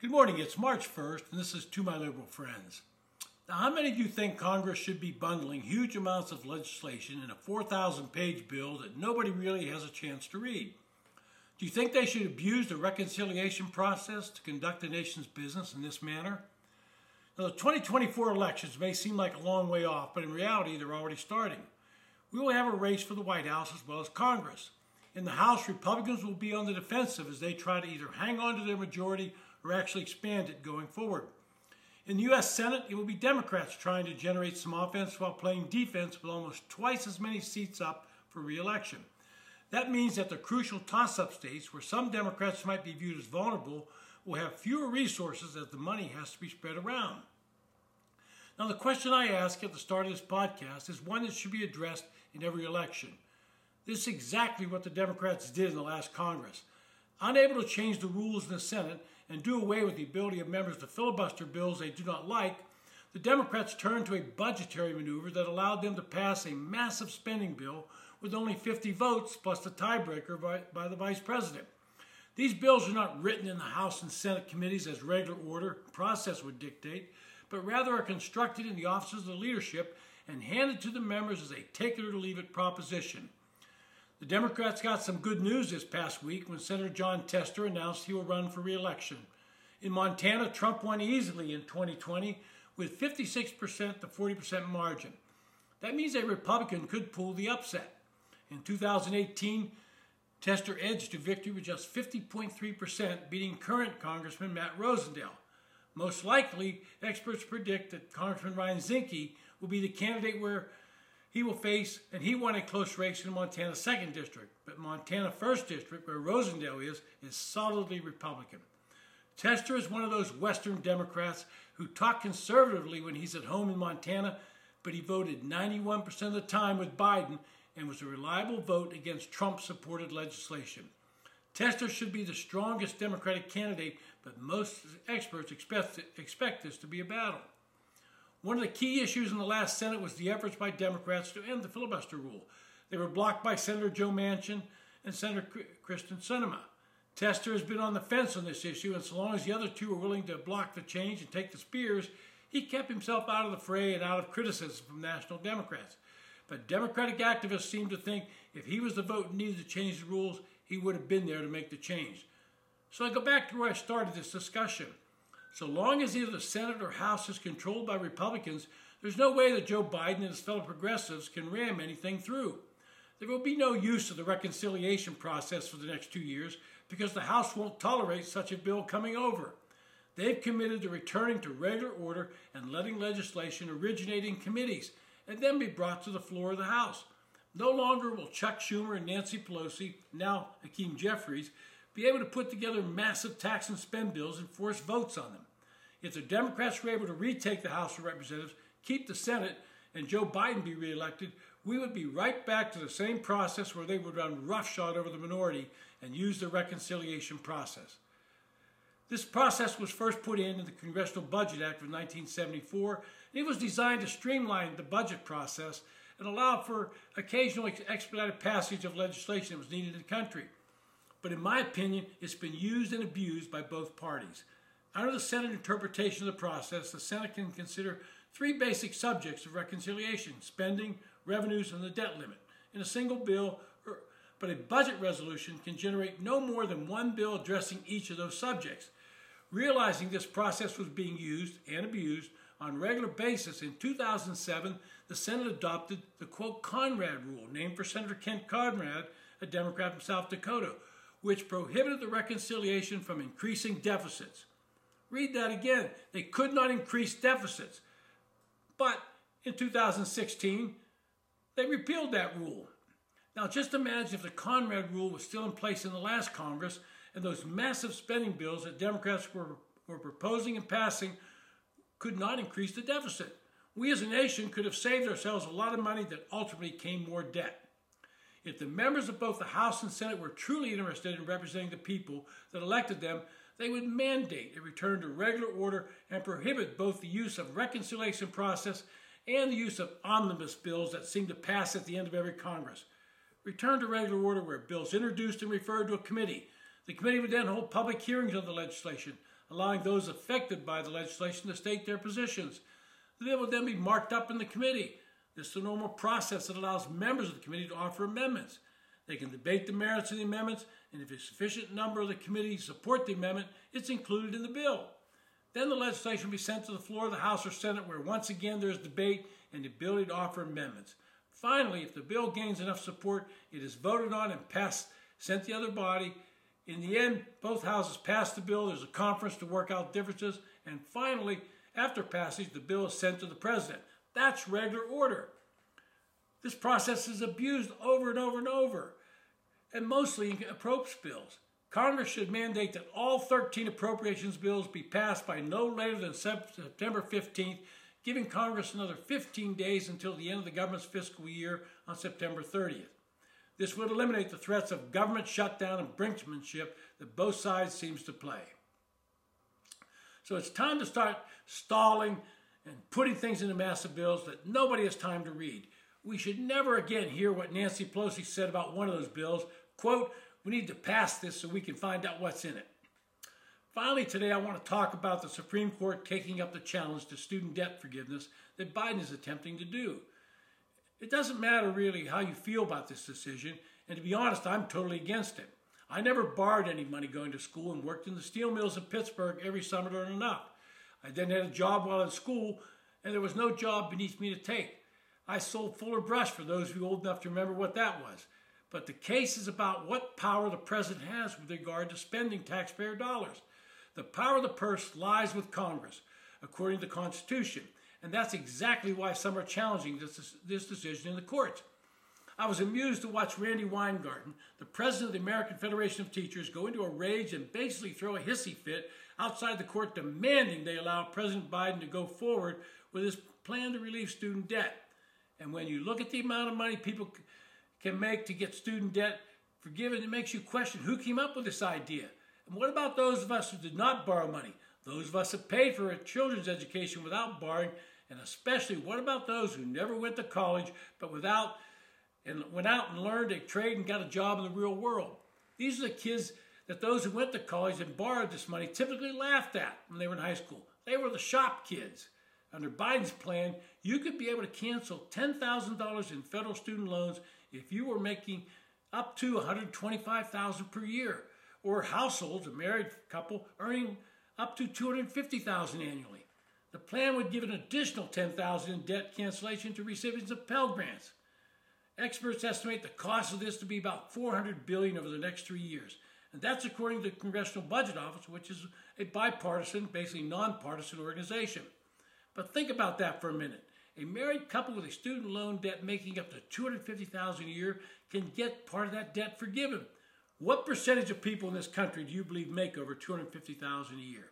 Good morning. It's March 1st, and this is To My Liberal Friends. Now, how many of you think Congress should be bundling huge amounts of legislation in a 4,000 page bill that nobody really has a chance to read? Do you think they should abuse the reconciliation process to conduct the nation's business in this manner? Now, the 2024 elections may seem like a long way off, but in reality, they're already starting. We will have a race for the White House as well as Congress. In the House, Republicans will be on the defensive as they try to either hang on to their majority or actually expand it going forward. In the U.S. Senate, it will be Democrats trying to generate some offense while playing defense with almost twice as many seats up for reelection. That means that the crucial toss up states, where some Democrats might be viewed as vulnerable, will have fewer resources as the money has to be spread around. Now, the question I ask at the start of this podcast is one that should be addressed in every election. This is exactly what the Democrats did in the last Congress. Unable to change the rules in the Senate and do away with the ability of members to filibuster bills they do not like, the Democrats turned to a budgetary maneuver that allowed them to pass a massive spending bill with only 50 votes plus the tiebreaker by, by the vice president. These bills are not written in the House and Senate committees as regular order process would dictate, but rather are constructed in the offices of the leadership and handed to the members as a take it or leave it proposition. The Democrats got some good news this past week when Senator Jon Tester announced he will run for re-election. In Montana, Trump won easily in 2020 with 56% to 40% margin. That means a Republican could pull the upset. In 2018, Tester edged to victory with just 50.3%, beating current Congressman Matt Rosendale. Most likely, experts predict that Congressman Ryan Zinke will be the candidate where he will face, and he won a close race in Montana's 2nd District, but Montana 1st District, where Rosendale is, is solidly Republican. Tester is one of those Western Democrats who talk conservatively when he's at home in Montana, but he voted 91% of the time with Biden and was a reliable vote against Trump supported legislation. Tester should be the strongest Democratic candidate, but most experts expect, expect this to be a battle. One of the key issues in the last Senate was the efforts by Democrats to end the filibuster rule. They were blocked by Senator Joe Manchin and Senator Kyrsten Sinema. Tester has been on the fence on this issue, and so long as the other two were willing to block the change and take the spears, he kept himself out of the fray and out of criticism from national Democrats. But Democratic activists seem to think if he was the vote needed to change the rules, he would have been there to make the change. So I go back to where I started this discussion. So long as either the Senate or House is controlled by Republicans, there's no way that Joe Biden and his fellow progressives can ram anything through. There will be no use of the reconciliation process for the next two years because the House won't tolerate such a bill coming over. They've committed to returning to regular order and letting legislation originate in committees and then be brought to the floor of the House. No longer will Chuck Schumer and Nancy Pelosi, now Hakeem Jeffries, be able to put together massive tax and spend bills and force votes on them. If the Democrats were able to retake the House of Representatives, keep the Senate, and Joe Biden be reelected, we would be right back to the same process where they would run roughshod over the minority and use the reconciliation process. This process was first put in in the Congressional Budget Act of 1974. and It was designed to streamline the budget process and allow for occasional expedited passage of legislation that was needed in the country but in my opinion, it's been used and abused by both parties. Under the Senate interpretation of the process, the Senate can consider three basic subjects of reconciliation spending, revenues, and the debt limit in a single bill, er, but a budget resolution can generate no more than one bill addressing each of those subjects. Realizing this process was being used and abused on a regular basis, in 2007, the Senate adopted the quote Conrad rule, named for Senator Kent Conrad, a Democrat from South Dakota, which prohibited the reconciliation from increasing deficits. Read that again. They could not increase deficits. But in 2016, they repealed that rule. Now, just imagine if the Conrad rule was still in place in the last Congress and those massive spending bills that Democrats were, were proposing and passing could not increase the deficit. We as a nation could have saved ourselves a lot of money that ultimately came more debt. If the members of both the House and Senate were truly interested in representing the people that elected them, they would mandate a return to regular order and prohibit both the use of reconciliation process and the use of omnibus bills that seem to pass at the end of every Congress. Return to regular order where bills introduced and referred to a committee, The committee would then hold public hearings on the legislation, allowing those affected by the legislation to state their positions. The bill would then be marked up in the committee. Is the normal process that allows members of the committee to offer amendments. They can debate the merits of the amendments, and if a sufficient number of the committee support the amendment, it's included in the bill. Then the legislation will be sent to the floor of the House or Senate, where once again there's debate and the ability to offer amendments. Finally, if the bill gains enough support, it is voted on and passed, sent to the other body. In the end, both houses pass the bill. There's a conference to work out differences. And finally, after passage, the bill is sent to the president. That's regular order. This process is abused over and over and over, and mostly in appropriations bills. Congress should mandate that all 13 appropriations bills be passed by no later than September 15th, giving Congress another 15 days until the end of the government's fiscal year on September 30th. This would eliminate the threats of government shutdown and brinksmanship that both sides seems to play. So it's time to start stalling and putting things into massive bills that nobody has time to read. We should never again hear what Nancy Pelosi said about one of those bills. Quote, we need to pass this so we can find out what's in it. Finally, today I want to talk about the Supreme Court taking up the challenge to student debt forgiveness that Biden is attempting to do. It doesn't matter really how you feel about this decision, and to be honest, I'm totally against it. I never borrowed any money going to school and worked in the steel mills in Pittsburgh every summer to earn enough. I then had a job while in school, and there was no job beneath me to take. I sold Fuller Brush for those of you old enough to remember what that was. But the case is about what power the president has with regard to spending taxpayer dollars. The power of the purse lies with Congress, according to the Constitution. And that's exactly why some are challenging this, this decision in the courts. I was amused to watch Randi Weingarten, the president of the American Federation of Teachers, go into a rage and basically throw a hissy fit outside the court demanding they allow President Biden to go forward with his plan to relieve student debt. And when you look at the amount of money people can make to get student debt forgiven, it makes you question who came up with this idea. And what about those of us who did not borrow money? Those of us who paid for a children's education without borrowing, and especially what about those who never went to college but without and went out and learned a trade and got a job in the real world? These are the kids that those who went to college and borrowed this money typically laughed at when they were in high school. They were the shop kids. Under Biden's plan, you could be able to cancel $10,000 in federal student loans if you were making up to $125,000 per year, or households, a married couple, earning up to $250,000 annually. The plan would give an additional $10,000 in debt cancellation to recipients of Pell Grants. Experts estimate the cost of this to be about $400 billion over the next three years. And that's according to the Congressional Budget Office, which is a bipartisan, basically nonpartisan organization. But think about that for a minute. A married couple with a student loan debt making up to $250,000 a year can get part of that debt forgiven. What percentage of people in this country do you believe make over $250,000 a year?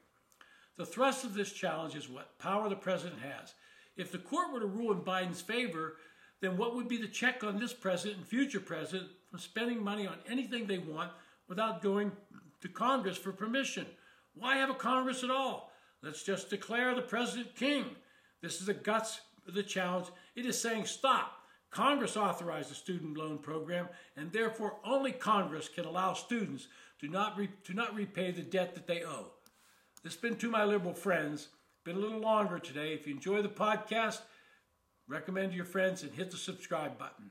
The thrust of this challenge is what power the president has. If the court were to rule in Biden's favor, then what would be the check on this president and future president from spending money on anything they want without going to Congress for permission? Why have a Congress at all? Let's just declare the president king. This is the guts of the challenge. It is saying stop. Congress authorized the student loan program, and therefore only Congress can allow students to not, re- to not repay the debt that they owe. This has been To My Liberal Friends. Been a little longer today. If you enjoy the podcast, recommend to your friends and hit the subscribe button.